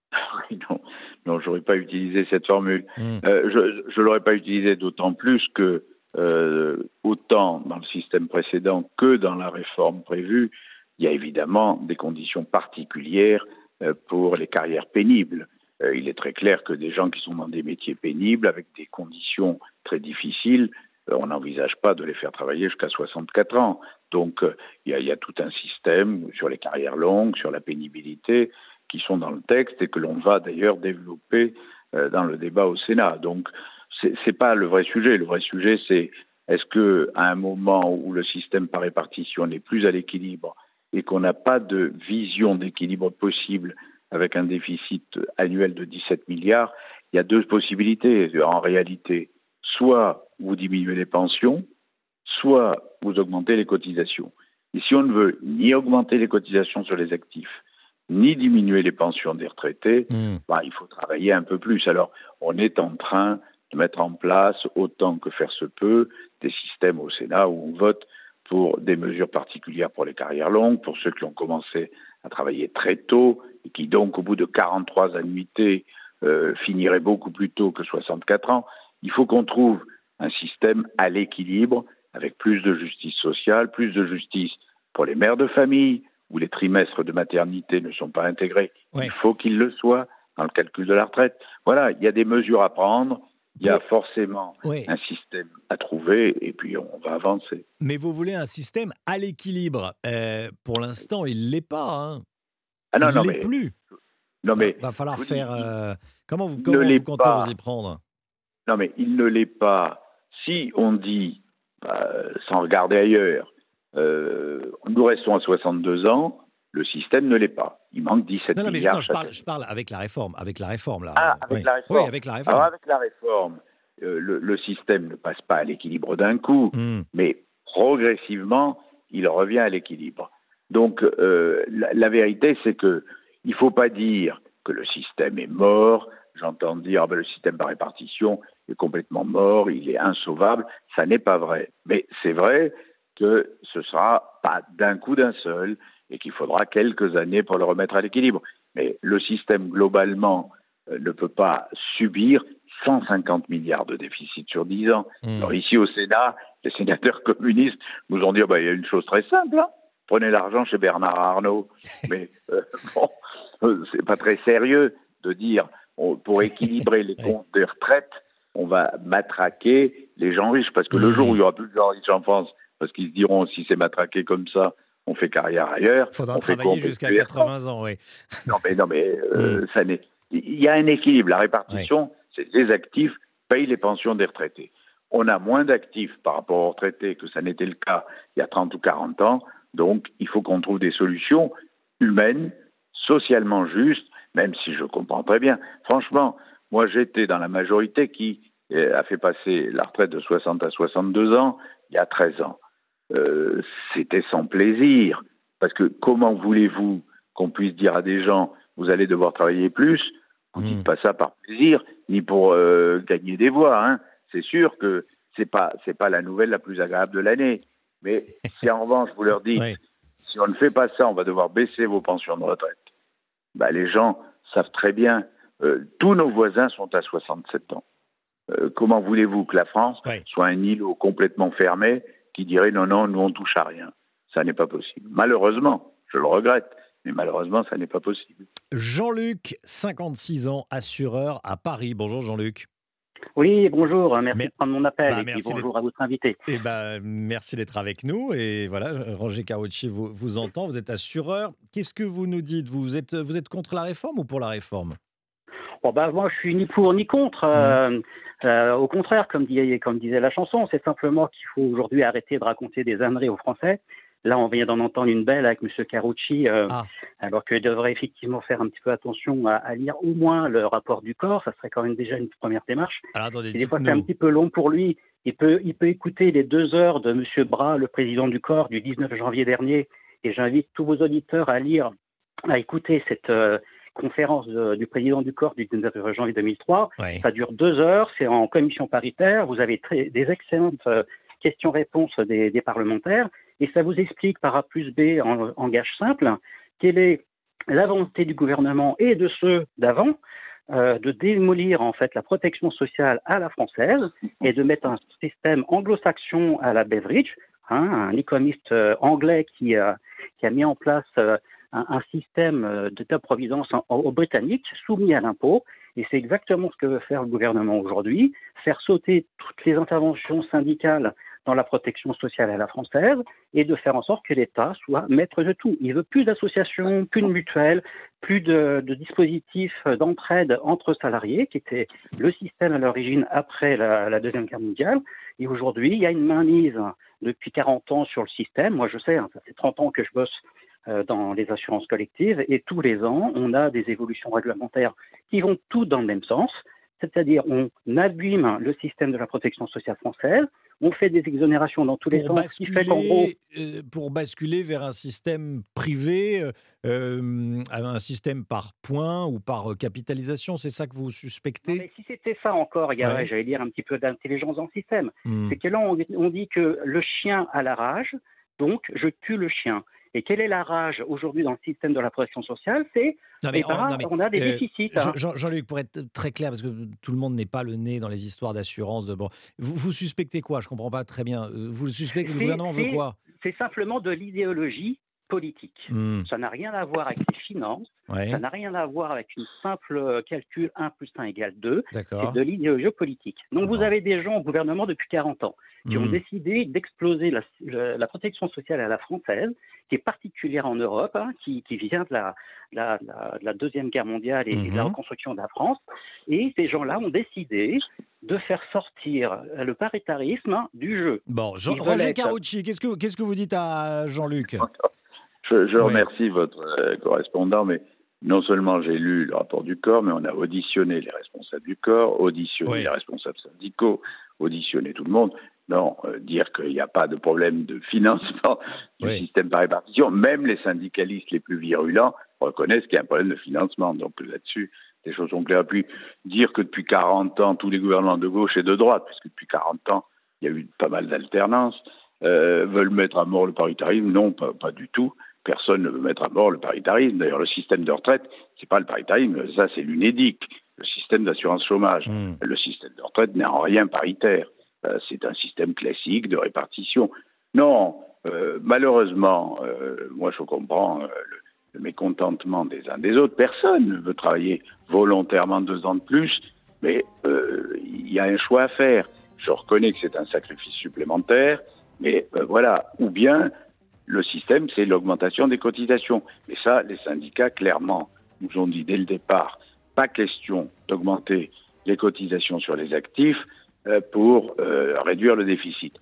Non, j'aurais pas utilisé cette formule. Hmm. Euh, je ne l'aurais pas utilisé d'autant plus que euh, autant dans le système précédent que dans la réforme prévue, il y a évidemment des conditions particulières euh, pour les carrières pénibles. Il est très clair que des gens qui sont dans des métiers pénibles, avec des conditions très difficiles, on n'envisage pas de les faire travailler jusqu'à 64 ans. Donc, il y, a, il y a tout un système sur les carrières longues, sur la pénibilité, qui sont dans le texte et que l'on va d'ailleurs développer euh, dans le débat au Sénat. Donc, c'est c'est pas le vrai sujet. Le vrai sujet, c'est est-ce que à un moment où le système par répartition n'est plus à l'équilibre et qu'on n'a pas de vision d'équilibre possible avec un déficit annuel de 17 milliards, il y a deux possibilités en réalité. Soit vous diminuez les pensions, soit vous augmentez les cotisations. Et si on ne veut ni augmenter les cotisations sur les actifs, ni diminuer les pensions des retraités, bah, il faut travailler un peu plus. Alors, on est en train de mettre en place, autant que faire se peut, des systèmes au Sénat où on vote pour des mesures particulières pour les carrières longues, pour ceux qui ont commencé à travailler très tôt et qui donc, au bout de 43 annuités, euh, finiraient beaucoup plus tôt que 64 ans. Il faut qu'on trouve un système à l'équilibre avec plus de justice sociale, plus de justice pour les mères de famille où les trimestres de maternité ne sont pas intégrés. Il faut qu'ils le soient dans le calcul de la retraite. Voilà, il y a des mesures à prendre, il y a forcément Oui. un système à trouver et puis on va avancer. Mais vous voulez un système à l'équilibre. Euh, pour l'instant, il ne l'est pas. hein. Ah non, il non, l'est mais- plus. Non mais va falloir faire. euh, comment vous, il comment comptez pas. vous y prendre? Non, mais il ne l'est pas. Si on dit, euh, sans regarder ailleurs, euh, nous restons à 62 ans, le système ne l'est pas. Il manque 17 Non, non, mais je, milliards. non, je parle, je parle avec la réforme. Avec la réforme, là. Ah, avec Oui. la réforme. Oui, avec la réforme. Alors, avec la réforme, euh, le, le système ne passe pas à l'équilibre d'un coup, Hmm. mais progressivement, il revient à l'équilibre. Donc, euh, la, la vérité, c'est que il faut pas dire que le système est mort. J'entends dire, ah ben, le système par répartition est complètement mort, il est insauvable. Ça n'est pas vrai. Mais c'est vrai que ce sera pas d'un coup d'un seul et qu'il faudra quelques années pour le remettre à l'équilibre. Mais le système globalement euh, ne peut pas subir 150 milliards de déficit sur 10 ans. Alors ici au Sénat, les sénateurs communistes nous ont dit, Ah ben, il y a une chose très simple, hein. prenez l'argent chez Bernard Arnault. Mais euh, bon, euh, c'est pas très sérieux de dire, on- pour équilibrer les comptes des retraites, on va matraquer les gens riches. Parce que le jour où il y aura plus de gens riches en France, parce qu'ils se diront, si c'est matraqué comme ça, on fait carrière ailleurs. Il faudra on travailler jusqu'à fait 80 ans, oui. Non, mais, non, mais Mm. euh, ça n'est. Il y a un équilibre. La répartition, c'est les actifs payent les pensions des retraités. On a moins d'actifs par rapport aux retraités que ça n'était le cas il y a 30 ou 40 ans. Donc, il faut qu'on trouve des solutions humaines, socialement justes, même si je comprends très bien. Franchement, moi, j'étais dans la majorité qui euh, a fait passer la retraite de 60 à 62 ans il y a 13 ans. Euh, C'était sans plaisir. Parce que comment voulez-vous qu'on puisse dire à des gens, vous allez devoir travailler plus Vous dites pas ça par plaisir, ni pour euh, gagner des voix. Hein. C'est sûr que c'est pas c'est pas la nouvelle la plus agréable de l'année. Mais si en revanche vous leur dites, si on ne fait pas ça, on va devoir baisser vos pensions de retraite. Bah, les gens savent très bien. euh, tous nos voisins sont à 67 ans. Euh, comment voulez-vous que la France soit un îlot complètement fermé qui dirait non, non, nous on touche à rien Ça n'est pas possible. Malheureusement, je le regrette, mais malheureusement, ça n'est pas possible. Jean-Luc, 56 ans, assureur à Paris. Bonjour Jean-Luc. Oui, bonjour, merci Mais- de prendre mon appel Bah, et puis merci bonjour à votre invité. Eh ben, merci d'être avec nous. Et voilà, Roger Carucci vous, vous entend. Vous êtes assureur. Qu'est-ce que vous nous dites? Vous êtes, vous êtes contre la réforme ou pour la réforme? Bon, bah, moi, je suis ni pour ni contre. euh, euh, au contraire, comme, dit- comme disait la chanson, c'est simplement qu'il faut aujourd'hui arrêter de raconter des âneries aux Français. Là, on vient d'en entendre une belle avec M. Carucci, euh, alors qu'il devrait effectivement faire un petit peu attention à, à lire au moins le rapport du corps. Ça serait quand même déjà une première démarche. Alors, attendez, Et des fois, c'est un petit peu long pour lui. Il peut, il peut écouter les deux heures de M. Bras, le président du corps, du 19 janvier dernier. Et j'invite tous vos auditeurs à lire, à écouter cette euh, conférence de- du président du corps du 19 janvier 2003. Ouais. Ça dure deux heures. C'est en commission paritaire. Vous avez très- des excellentes euh, questions-réponses des, des parlementaires. Et ça vous explique par A plus B en, en gage simple quelle est la volonté du gouvernement et de ceux d'avant euh, de démolir en fait la protection sociale à la française et de mettre un système anglo-saxon à la Beveridge, hein, un économiste euh, anglais qui, a- qui a mis en place un, un système euh, d'État-providence en- au britannique soumis à l'impôt. Et c'est exactement ce que veut faire le gouvernement aujourd'hui, faire sauter toutes les interventions syndicales dans la protection sociale à la française et de faire en sorte que l'État soit maître de tout. Il veut plus d'associations, plus de mutuelles, plus de, dispositifs d'entraide entre salariés, qui était le système à l'origine après la, la Deuxième Guerre mondiale. Et aujourd'hui, il y a une mainmise depuis 40 ans sur le système. Moi, je sais, hein, ça fait 30 ans que je bosse dans les assurances collectives et tous les ans, on a des évolutions réglementaires qui vont toutes dans le même sens. C'est-à-dire, on abîme le système de la protection sociale française, on fait des exonérations dans tous les sens, ce qui fait qu'en gros, basculer, euh, pour basculer vers un système privé, euh, euh, un système par points ou par euh, capitalisation, c'est ça que vous suspectez? Mais si c'était ça encore, il y aurait, Ouais. j'allais dire, un petit peu d'intelligence dans le système. Hmm. C'est que là, on, on dit que le chien a la rage, donc je tue le chien. Et quelle est la rage aujourd'hui dans le système de la protection sociale? C'est Non, mais eh ben, en- non, mais, on a des euh, déficits. Hein. Jean- Jean-Luc, pour être très clair, parce que tout le monde n'est pas le nez dans les histoires d'assurance. De... Bon, vous, vous suspectez quoi? Je comprends pas très bien. Euh, Vous suspectez que le gouvernement veut quoi? C'est simplement de l'idéologie politique. Hmm. Ça n'a rien à voir avec les finances, Ouais. ça n'a rien à voir avec une simple euh, calcul 1 plus 1 égale 2, D'accord. c'est de l'idéologie politique. Donc vous avez des gens au gouvernement depuis 40 ans qui ont Hmm. décidé d'exploser la, protection sociale à la française, qui est particulière en Europe, hein, qui, qui vient de la, la- la- de la Deuxième Guerre mondiale et, de la Mhm. reconstruction de la France. Et ces gens-là ont décidé de faire sortir euh, le paritarisme du jeu. Bon, Jean- Roger Carucci, qu'est-ce que, qu'est-ce que vous dites à Jean-Luc? Je, je Oui. remercie votre euh, correspondant, mais non seulement j'ai lu le rapport du corps, mais on a auditionné les responsables du corps, auditionné Oui. les responsables syndicaux, auditionné tout le monde. Non, euh, dire qu'il n'y a pas de problème de financement du Oui. système par répartition, même les syndicalistes les plus virulents reconnaissent qu'il y a un problème de financement. Donc là-dessus, les choses sont claires. Puis dire que depuis 40 ans, tous les gouvernements de gauche et de droite, puisque depuis 40 ans, il y a eu pas mal d'alternance, euh, veulent mettre à mort le paritarisme. Non, pas, pas du tout. Personne ne veut mettre à mort le paritarisme. D'ailleurs, le système de retraite, c'est pas le paritarisme, ça c'est l'UNEDIC, le système d'assurance chômage. Hmm. Le système de retraite n'est en rien paritaire. Euh, c'est un système classique de répartition. Non, euh, malheureusement, euh, moi je comprends le, le mécontentement des uns des autres. Personne ne veut travailler volontairement deux ans de plus, mais il y a un choix à faire. Je reconnais que c'est un sacrifice supplémentaire, mais voilà. Ou bien le système, c'est l'augmentation des cotisations. Et ça, les syndicats, clairement, nous ont dit dès le départ, pas question d'augmenter les cotisations sur les actifs euh, pour euh, réduire le déficit.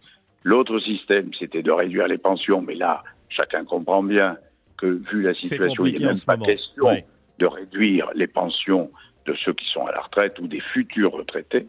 L'autre système, c'était de réduire les pensions, mais là, chacun comprend bien que, vu la situation, il n'est même pas question de réduire les pensions de ceux qui sont à la retraite ou des futurs retraités.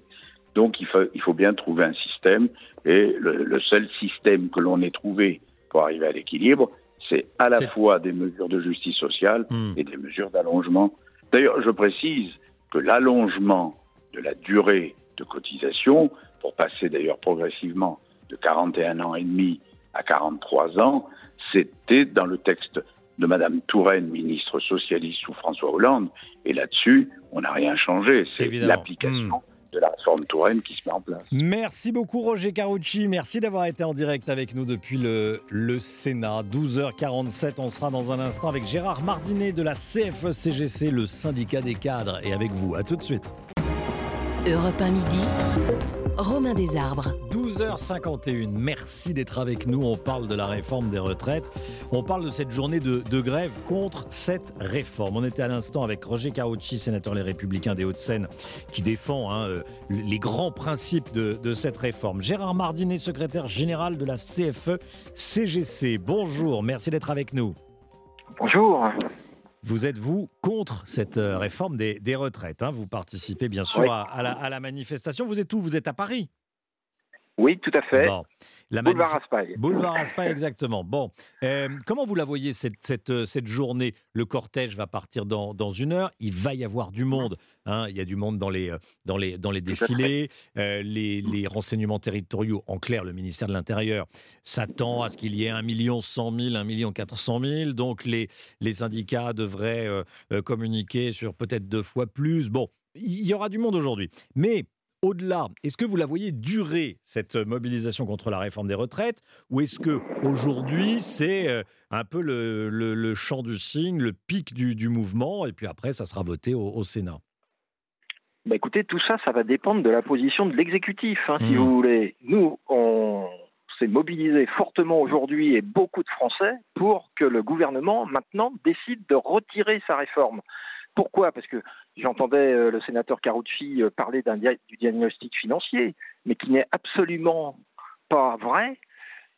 Donc, il faut, il faut bien trouver un système, et le, le seul système que l'on ait trouvé pour arriver à l'équilibre, c'est à la fois des mesures de justice sociale Hmm. et des mesures d'allongement. D'ailleurs, je précise que l'allongement de la durée de cotisation, pour passer d'ailleurs progressivement de 41 ans et demi à 43 ans, c'était dans le texte de Madame Touraine, ministre socialiste sous François Hollande, et là-dessus, on n'a rien changé. C'est l'application de la réforme Touraine qui se met en place. Merci beaucoup Roger Carucci, merci d'avoir été en direct avec nous depuis le, le Sénat. 12h47, on sera dans un instant avec Gérard Mardinet de la CFE-CGC, le syndicat des cadres, et avec vous. À tout de suite. Europe 1 midi, Romain Desarbres. 12h51, merci d'être avec nous. On parle de la réforme des retraites. On parle de cette journée de, de grève contre cette réforme. On était à l'instant avec Roger Carucci, sénateur Les Républicains des Hauts-de-Seine, qui défend hein, euh, les grands principes de, de cette réforme. Gérard Mardinet, secrétaire général de la CFE-CGC. Bonjour, merci d'être avec nous. Bonjour. Vous êtes, vous, contre cette euh, réforme des, des retraites. hein? Vous participez, bien sûr, Oui. à, à la, à la manifestation. Vous êtes où? Vous êtes à Paris? Oui, tout à fait. Bon. La Boulevard Raspail. Boulevard Raspail, exactement. Bon, Euh, comment vous la voyez cette, cette, euh, cette journée? Le cortège va partir dans, dans une heure. Il va y avoir du monde. hein. Il y a du monde dans les, euh, dans les, dans les défilés. Euh, les, les renseignements territoriaux, en clair, le ministère de l'Intérieur, s'attend à ce qu'il y ait 1 million 100 000, 1 million 400 000. Donc les, les syndicats devraient euh, communiquer sur peut-être deux fois plus. Bon, il y aura du monde aujourd'hui. Mais au-delà, est-ce que vous la voyez durer, cette mobilisation contre la réforme des retraites Ou est-ce que aujourd'hui c'est euh, un peu le, le- le chant du cygne, le pic du, du mouvement, et puis après, ça sera voté au, au Sénat? Bah écoutez, tout ça, ça va dépendre de la position de l'exécutif, hein, si Mhm. vous voulez. Nous, on s'est mobilisé fortement aujourd'hui et beaucoup de Français pour que le gouvernement maintenant décide de retirer sa réforme. Pourquoi? Parce que j'entendais euh, le sénateur Carucci euh, parler dia- du diagnostic financier, mais qui n'est absolument pas vrai.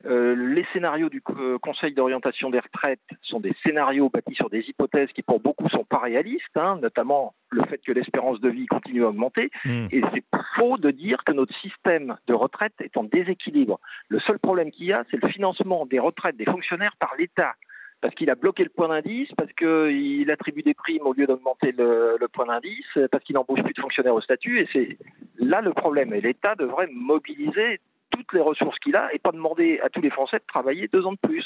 Euh, les scénarios du co- Conseil d'orientation des retraites sont des scénarios bâtis sur des hypothèses qui pour beaucoup sont pas réalistes, hein, notamment le fait que l'espérance de vie continue à augmenter. Et c'est faux de dire que notre système de retraite est en déséquilibre. Le seul problème qu'il y a, c'est le financement des retraites des fonctionnaires par l'État. Parce qu'il a bloqué le point d'indice, parce qu'il attribue des primes au lieu d'augmenter le, le point d'indice, parce qu'il n'embauche plus de fonctionnaires au statut. Et c'est là le problème. Et l'État devrait mobiliser toutes les ressources qu'il a et pas demander à tous les Français de travailler deux ans de plus.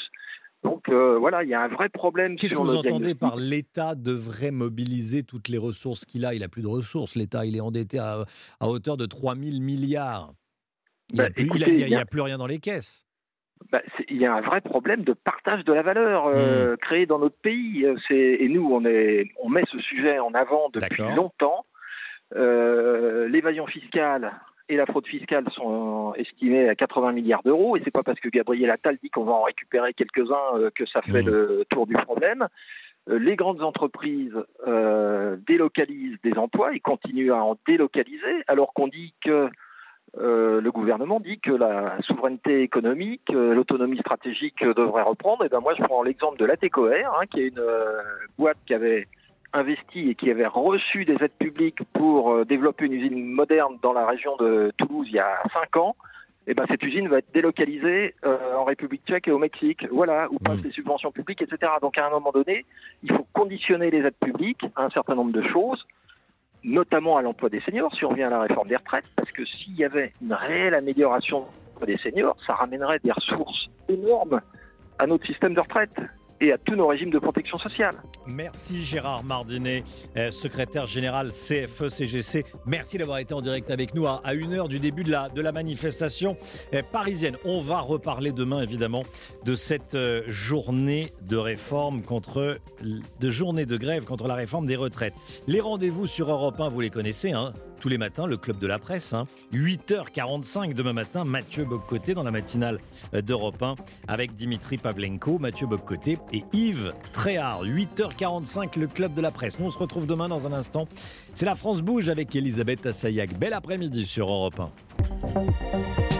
Donc euh, voilà, il y a un vrai problème Qu'est-ce que vous entendez par l'État devrait mobiliser toutes les ressources qu'il a? Il n'a plus de ressources, l'État. Il est endetté à, à hauteur de 3 000 milliards. Il n'y a, Bah, a plus rien dans les caisses. Bah, il y a un vrai problème de partage de la valeur euh, créée dans notre pays. Euh, Et nous, on, est, on met ce sujet en avant depuis longtemps. Euh, L'évasion fiscale et la fraude fiscale sont estimées à 80 milliards d'euros. Et c'est pas parce que Gabriel Attal dit qu'on va en récupérer quelques-uns euh, que ça fait le tour du problème. Les grandes entreprises euh, délocalisent des emplois et continuent à en délocaliser, alors qu'on dit que euh, le gouvernement dit que la souveraineté économique, euh, l'autonomie stratégique euh, devrait reprendre. Et ben moi, je prends l'exemple de l'ATCOR, hein, qui est une euh, boîte qui avait investi et qui avait reçu des aides publiques pour développer une usine moderne dans la région de Toulouse il y a cinq ans. Et ben cette usine va être délocalisée en République tchèque et au Mexique. Voilà, où passent les subventions publiques, etc. Donc à un moment donné, il faut conditionner les aides publiques à un certain nombre de choses notamment à l'emploi des seniors, revient à la réforme des retraites, parce que s'il y avait une réelle amélioration des seniors, ça ramènerait des ressources énormes à notre système de retraite et à tous nos régimes de protection sociale. Merci Gérard Mardinet, euh, secrétaire général CFE-CGC. Merci d'avoir été en direct avec nous à, une heure du début de la, de la manifestation euh, parisienne. On va reparler demain évidemment de cette euh, journée de réforme contre, de journée de grève contre la réforme des retraites. Les rendez-vous sur Europe 1, vous les connaissez, hein tous les matins, le club de la presse. 8h45 hein. demain matin, Mathieu Bobcoté dans la matinale d'Europe 1 avec Dimitri Pavlenko, Mathieu Bobcoté et Yves Tréhard. 8h45, le club de la presse. Nous, on se retrouve demain dans un instant. C'est la France Bouge avec Elisabeth Assayag. Bel après-midi sur Europe 1.